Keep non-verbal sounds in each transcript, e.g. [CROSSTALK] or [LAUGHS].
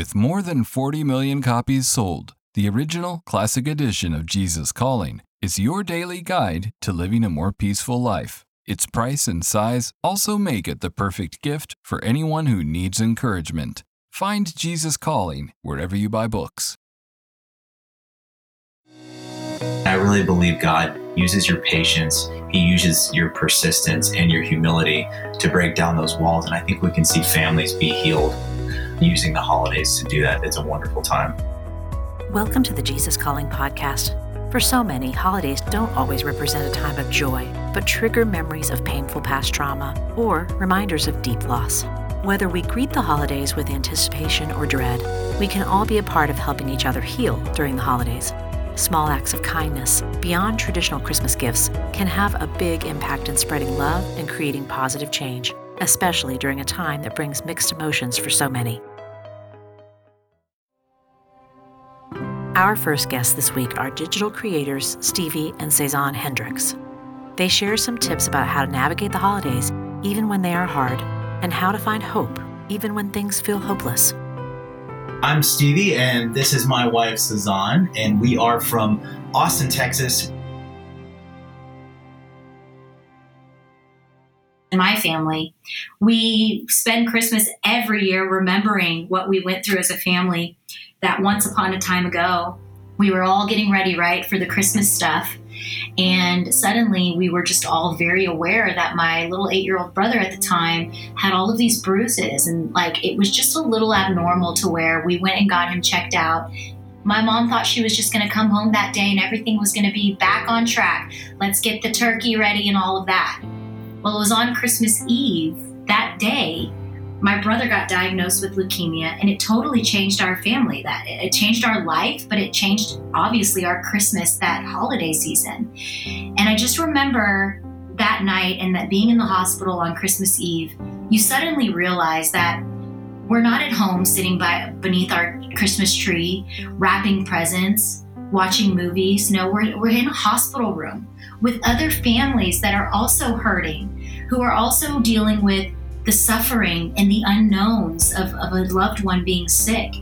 With more than 40 million copies sold, the original classic edition of Jesus Calling is your daily guide to living a more peaceful life. Its price and size also make it the perfect gift for anyone who needs encouragement. Find Jesus Calling wherever you buy books. I really believe God uses your patience, He uses your persistence and your humility to break down those walls. And I think we can see families be healed using the holidays to do that. It's a wonderful time. Welcome to the Jesus Calling podcast. For so many, holidays don't always represent a time of joy, but trigger memories of painful past trauma or reminders of deep loss. Whether we greet the holidays with anticipation or dread, we can all be a part of helping each other heal during the holidays. Small acts of kindness, beyond traditional Christmas gifts, can have a big impact in spreading love and creating positive change, especially during a time that brings mixed emotions for so many. Our first guests this week are digital creators Stevie and Sazan Hendrix. They share some tips about how to navigate the holidays even when they are hard, and how to find hope even when things feel hopeless. I'm Stevie, and this is my wife, Sazan, and we are from Austin, Texas. In my family, we spend Christmas every year remembering what we went through as a family that once upon a time ago, we were all getting ready, right, for the Christmas stuff. And suddenly we were just all very aware that my little eight year old brother at the time had all of these bruises. And like it was just a little abnormal to where we went and got him checked out. My mom thought she was just going to come home that day and everything was going to be back on track. Let's get the turkey ready and all of that. Well, it was on Christmas Eve that day my brother got diagnosed with leukemia and it totally changed our family. That it changed our life but it changed obviously our christmas that holiday season. And i just remember that night and that being in the hospital on christmas eve you suddenly realize that we're not at home sitting by beneath our christmas tree wrapping presents watching movies. No we're, we're in a hospital room with other families that are also hurting who are also dealing with the suffering and the unknowns of, of a loved one being sick.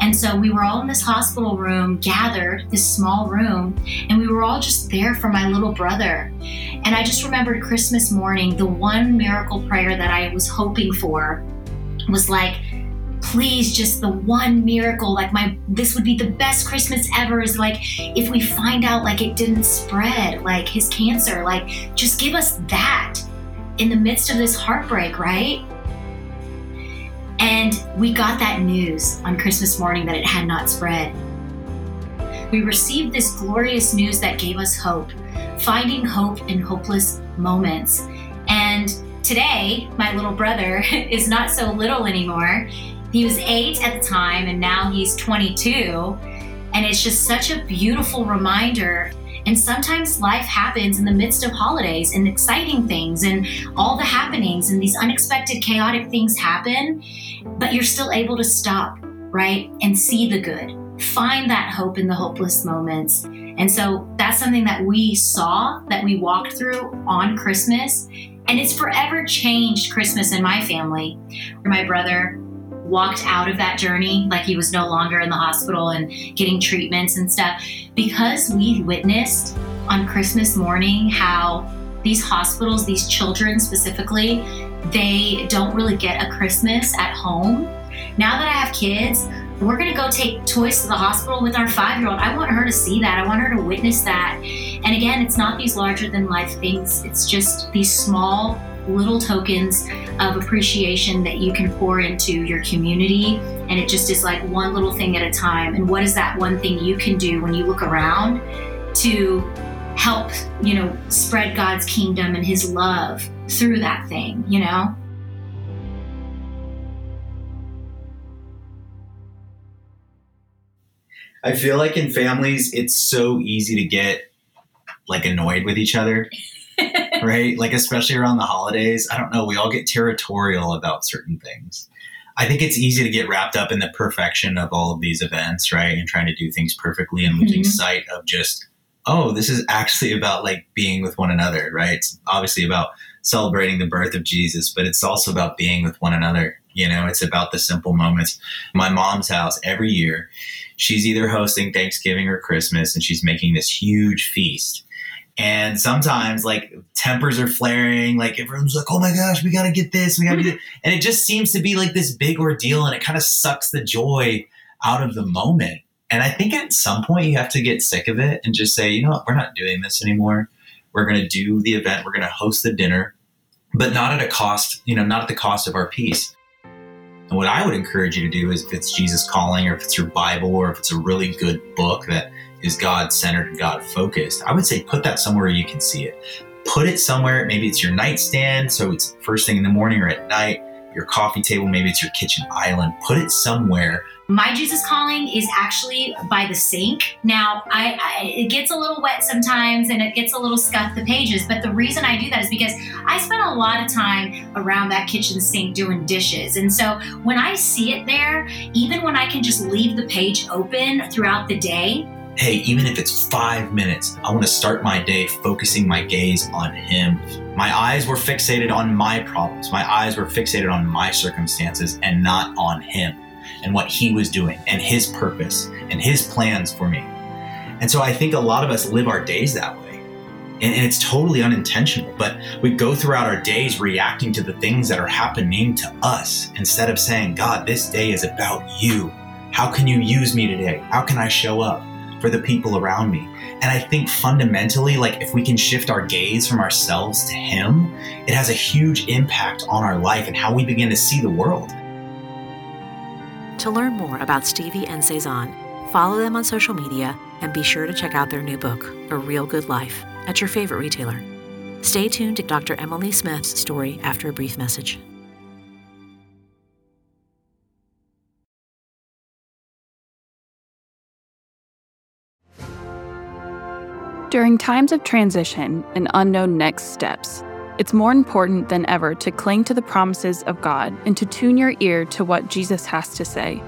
And so we were all in this hospital room, gathered, this small room, and we were all just there for my little brother. And I just remembered Christmas morning, the one miracle prayer that I was hoping for was like, please just the one miracle like my this would be the best christmas ever is like if we find out like it didn't spread like his cancer like just give us that in the midst of this heartbreak, right? And we got that news on Christmas morning that it had not spread. We received this glorious news that gave us hope, finding hope in hopeless moments. And today, my little brother [LAUGHS] is not so little anymore. He was eight at the time, and now he's 22. And it's just such a beautiful reminder and sometimes life happens in the midst of holidays and exciting things and all the happenings and these unexpected, chaotic things happen, but you're still able to stop, right? And see the good. Find that hope in the hopeless moments. And so that's something that we saw, that we walked through on Christmas. And it's forever changed Christmas in my family. My brother walked out of that journey like he was no longer in the hospital and getting treatments and stuff because we witnessed on Christmas morning how these hospitals, these children specifically, they don't really get a Christmas at home. Now that I have kids, we're going to go take toys to the hospital with our five year old. I want her to see that. I want her to witness that. And again, it's not these larger than life things, it's just these small little tokens of appreciation that you can pour into your community. And it just is like one little thing at a time. And what is that one thing you can do when you look around to help, you know, spread God's kingdom and his love through that thing, you know? I feel like in families, it's so easy to get like annoyed with each other. [LAUGHS] right? Like, especially around the holidays. I don't know. We all get territorial about certain things. I think it's easy to get wrapped up in the perfection of all of these events, right? And trying to do things perfectly and losing mm-hmm. sight of just, oh, this is actually about like being with one another, right? It's obviously about celebrating the birth of Jesus, but it's also about being with one another. You know, it's about the simple moments. My mom's house every year, she's either hosting Thanksgiving or Christmas, and she's making this huge feast. And sometimes, like tempers are flaring, like everyone's like, "Oh my gosh, we got to get this, we got to get," [LAUGHS] and it just seems to be like this big ordeal, and it kind of sucks the joy out of the moment. And I think at some point you have to get sick of it and just say, you know what, we're not doing this anymore. We're going to do the event. We're going to host the dinner, but not at a cost, you know, not at the cost of our peace. And what I would encourage you to do is if it's Jesus calling or if it's your Bible or if it's a really good book that is God centered and God focused, I would say put that somewhere you can see it. Put it somewhere, maybe it's your nightstand, so it's first thing in the morning or at night, your coffee table, maybe it's your kitchen island. Put it somewhere my Jesus calling is actually by the sink. Now, I, I, it gets a little wet sometimes and it gets a little scuffed the pages, but the reason I do that is because I spend a lot of time around that kitchen sink doing dishes. And so when I see it there, even when I can just leave the page open throughout the day, hey, even if it's five minutes, I want to start my day focusing my gaze on Him. My eyes were fixated on my problems, my eyes were fixated on my circumstances and not on Him and what he was doing and his purpose and his plans for me. And so I think a lot of us live our days that way. And, and, it's totally unintentional, but we go throughout our days reacting to the things that are happening to us instead of saying, God, this day is about you. How can you use me today? How can I show up for the people around me? And I think fundamentally, like if we can shift our gaze from ourselves to Him, it has a huge impact on our life and how we begin to see the world. To learn more about Stevie and Sazan, follow them on social media and be sure to check out their new book, A Real Good Life, at your favorite retailer. Stay tuned to Dr. Emily Smith's story after a brief message. During times of transition and unknown next steps, it's more important than ever to cling to the promises of God and to tune your ear to what Jesus has to say.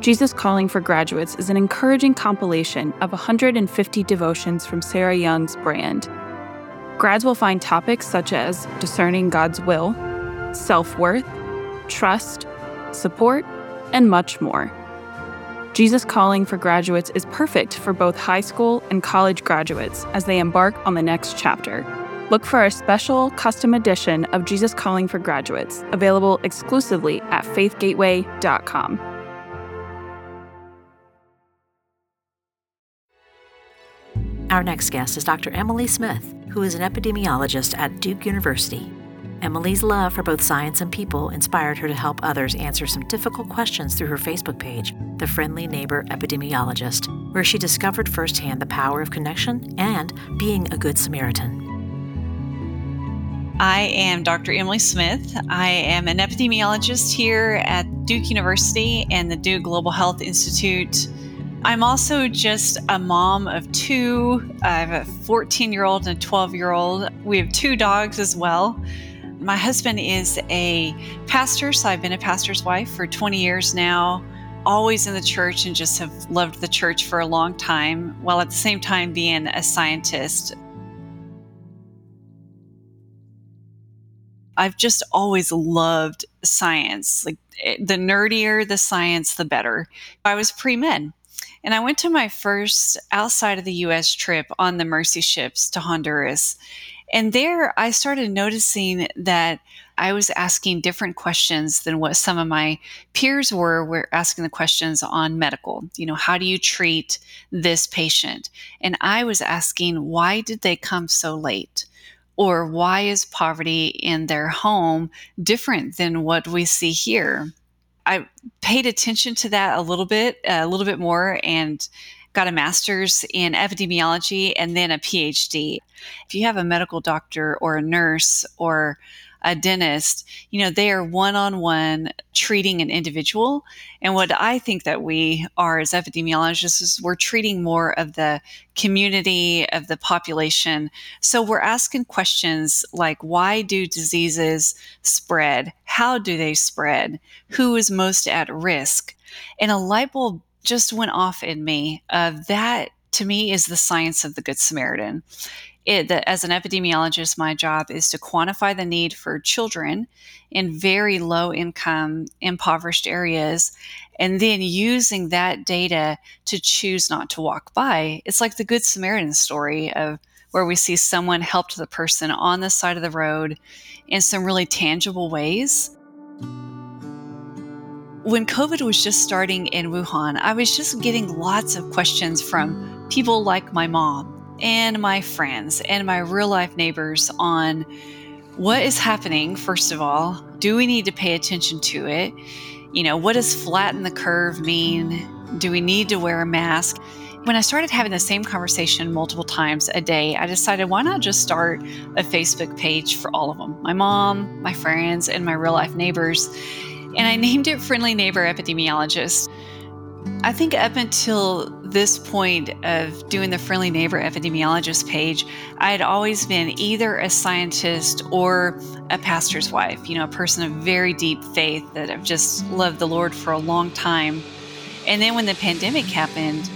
Jesus Calling for Graduates is an encouraging compilation of 150 devotions from Sarah Young's brand. Grads will find topics such as discerning God's will, self worth, trust, support, and much more. Jesus Calling for Graduates is perfect for both high school and college graduates as they embark on the next chapter. Look for our special custom edition of Jesus Calling for Graduates, available exclusively at faithgateway.com. Our next guest is Dr. Emily Smith, who is an epidemiologist at Duke University. Emily's love for both science and people inspired her to help others answer some difficult questions through her Facebook page, The Friendly Neighbor Epidemiologist, where she discovered firsthand the power of connection and being a good Samaritan. I am Dr. Emily Smith. I am an epidemiologist here at Duke University and the Duke Global Health Institute. I'm also just a mom of two. I have a 14 year old and a 12 year old. We have two dogs as well. My husband is a pastor, so I've been a pastor's wife for 20 years now. Always in the church and just have loved the church for a long time, while at the same time being a scientist. I've just always loved science. Like eh, the nerdier the science, the better. I was pre med. And I went to my first outside of the US trip on the Mercy ships to Honduras. And there I started noticing that I was asking different questions than what some of my peers were, were asking the questions on medical. You know, how do you treat this patient? And I was asking, why did they come so late? Or why is poverty in their home different than what we see here? I paid attention to that a little bit, a little bit more, and got a master's in epidemiology and then a PhD. If you have a medical doctor or a nurse or a dentist, you know, they are one on one treating an individual. And what I think that we are as epidemiologists is we're treating more of the community, of the population. So we're asking questions like why do diseases spread? How do they spread? Who is most at risk? And a light bulb just went off in me of that to me is the science of the Good Samaritan it, that as an epidemiologist, my job is to quantify the need for children in very low income, impoverished areas, and then using that data to choose not to walk by. It's like the Good Samaritan story of where we see someone helped the person on the side of the road in some really tangible ways. When COVID was just starting in Wuhan, I was just getting lots of questions from people like my mom and my friends and my real life neighbors on what is happening, first of all. Do we need to pay attention to it? You know, what does flatten the curve mean? Do we need to wear a mask? When I started having the same conversation multiple times a day, I decided why not just start a Facebook page for all of them my mom, my friends, and my real life neighbors. And I named it Friendly Neighbor Epidemiologist. I think up until this point of doing the Friendly Neighbor Epidemiologist page, I had always been either a scientist or a pastor's wife, you know, a person of very deep faith that I've just loved the Lord for a long time. And then when the pandemic happened,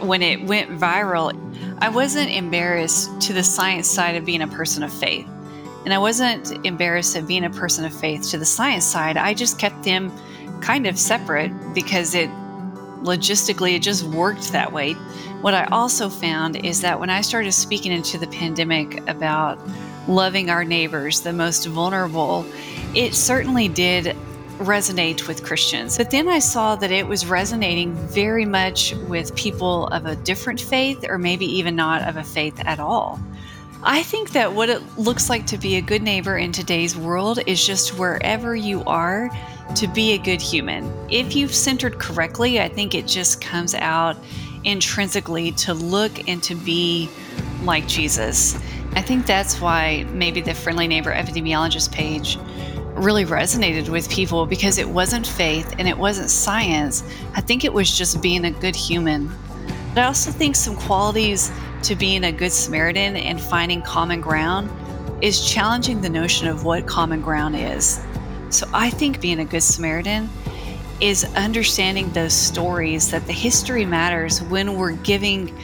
when it went viral, I wasn't embarrassed to the science side of being a person of faith. And I wasn't embarrassed of being a person of faith to the science side. I just kept them kind of separate because it logistically it just worked that way. What I also found is that when I started speaking into the pandemic about loving our neighbors, the most vulnerable, it certainly did resonate with Christians. But then I saw that it was resonating very much with people of a different faith, or maybe even not of a faith at all. I think that what it looks like to be a good neighbor in today's world is just wherever you are to be a good human. If you've centered correctly, I think it just comes out intrinsically to look and to be like Jesus. I think that's why maybe the Friendly Neighbor Epidemiologist page really resonated with people because it wasn't faith and it wasn't science. I think it was just being a good human. But I also think some qualities to being a good Samaritan and finding common ground is challenging the notion of what common ground is. So I think being a good Samaritan is understanding those stories that the history matters when we're giving,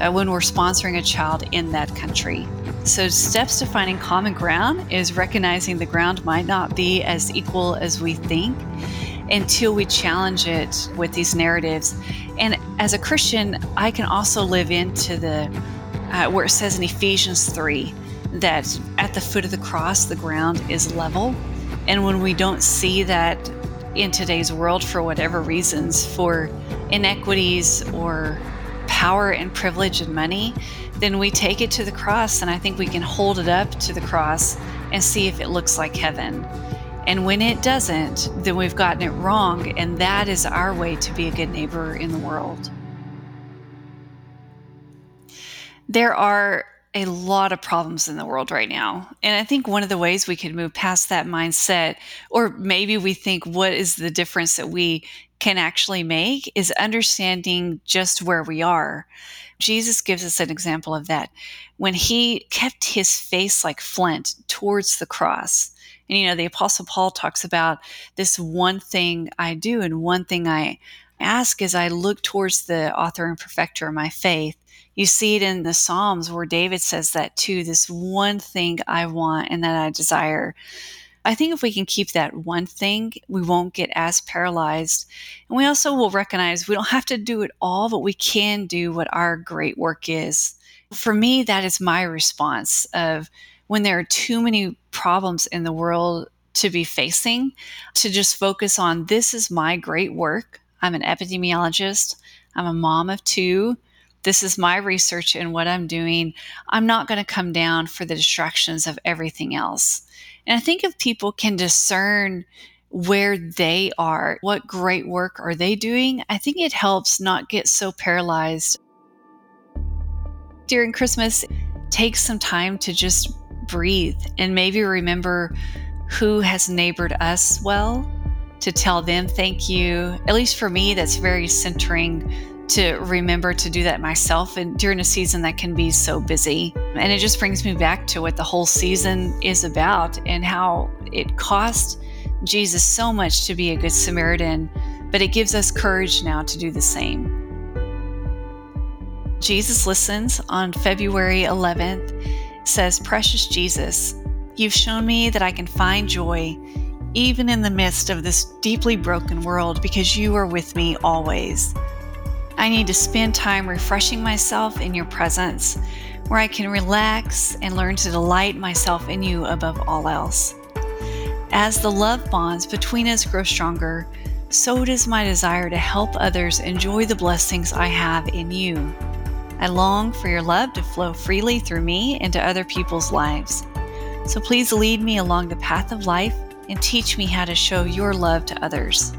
uh, when we're sponsoring a child in that country. So, steps to finding common ground is recognizing the ground might not be as equal as we think until we challenge it with these narratives. And as a Christian, I can also live into the uh, where it says in Ephesians 3 that at the foot of the cross, the ground is level. And when we don't see that in today's world for whatever reasons, for inequities or power and privilege and money, then we take it to the cross. And I think we can hold it up to the cross and see if it looks like heaven. And when it doesn't, then we've gotten it wrong. And that is our way to be a good neighbor in the world. There are a lot of problems in the world right now. And I think one of the ways we can move past that mindset, or maybe we think, what is the difference that we can actually make, is understanding just where we are. Jesus gives us an example of that when he kept his face like flint towards the cross. And you know, the Apostle Paul talks about this one thing I do and one thing I ask as I look towards the author and perfecter of my faith you see it in the Psalms where David says that too this one thing I want and that I desire. I think if we can keep that one thing, we won't get as paralyzed. And we also will recognize we don't have to do it all, but we can do what our great work is. For me, that is my response of when there are too many problems in the world to be facing, to just focus on this is my great work. I'm an epidemiologist. I'm a mom of two this is my research and what I'm doing. I'm not going to come down for the distractions of everything else. And I think if people can discern where they are, what great work are they doing, I think it helps not get so paralyzed. During Christmas, take some time to just breathe and maybe remember who has neighbored us well to tell them thank you. At least for me, that's very centering to remember to do that myself and during a season that can be so busy. And it just brings me back to what the whole season is about and how it cost Jesus so much to be a good Samaritan, but it gives us courage now to do the same. Jesus Listens on February 11th says, Precious Jesus, you've shown me that I can find joy even in the midst of this deeply broken world because you are with me always. I need to spend time refreshing myself in your presence, where I can relax and learn to delight myself in you above all else. As the love bonds between us grow stronger, so does my desire to help others enjoy the blessings I have in you. I long for your love to flow freely through me into other people's lives. So please lead me along the path of life and teach me how to show your love to others.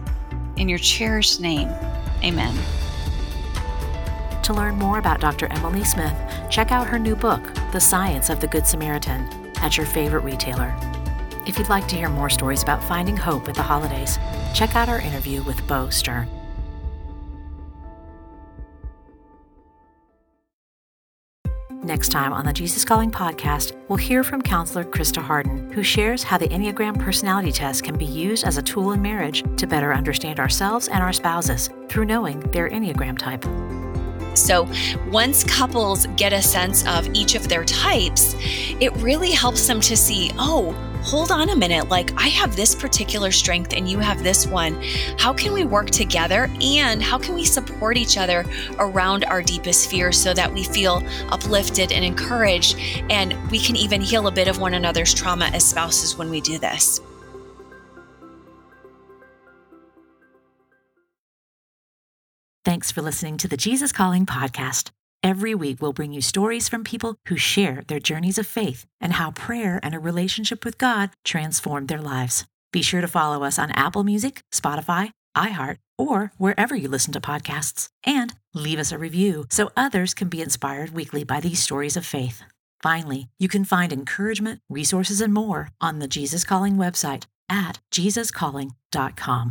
In your cherished name, amen. To learn more about Dr. Emily Smith, check out her new book, The Science of the Good Samaritan, at your favorite retailer. If you'd like to hear more stories about finding hope at the holidays, check out our interview with Bo Stern. Next time on the Jesus Calling podcast, we'll hear from counselor Christa Hardin, who shares how the Enneagram personality test can be used as a tool in marriage to better understand ourselves and our spouses through knowing their Enneagram type. So, once couples get a sense of each of their types, it really helps them to see, oh, hold on a minute, like I have this particular strength and you have this one. How can we work together and how can we support each other around our deepest fears so that we feel uplifted and encouraged and we can even heal a bit of one another's trauma as spouses when we do this? Thanks for listening to the Jesus Calling podcast. Every week, we'll bring you stories from people who share their journeys of faith and how prayer and a relationship with God transformed their lives. Be sure to follow us on Apple Music, Spotify, iHeart, or wherever you listen to podcasts. And leave us a review so others can be inspired weekly by these stories of faith. Finally, you can find encouragement, resources, and more on the Jesus Calling website at jesuscalling.com.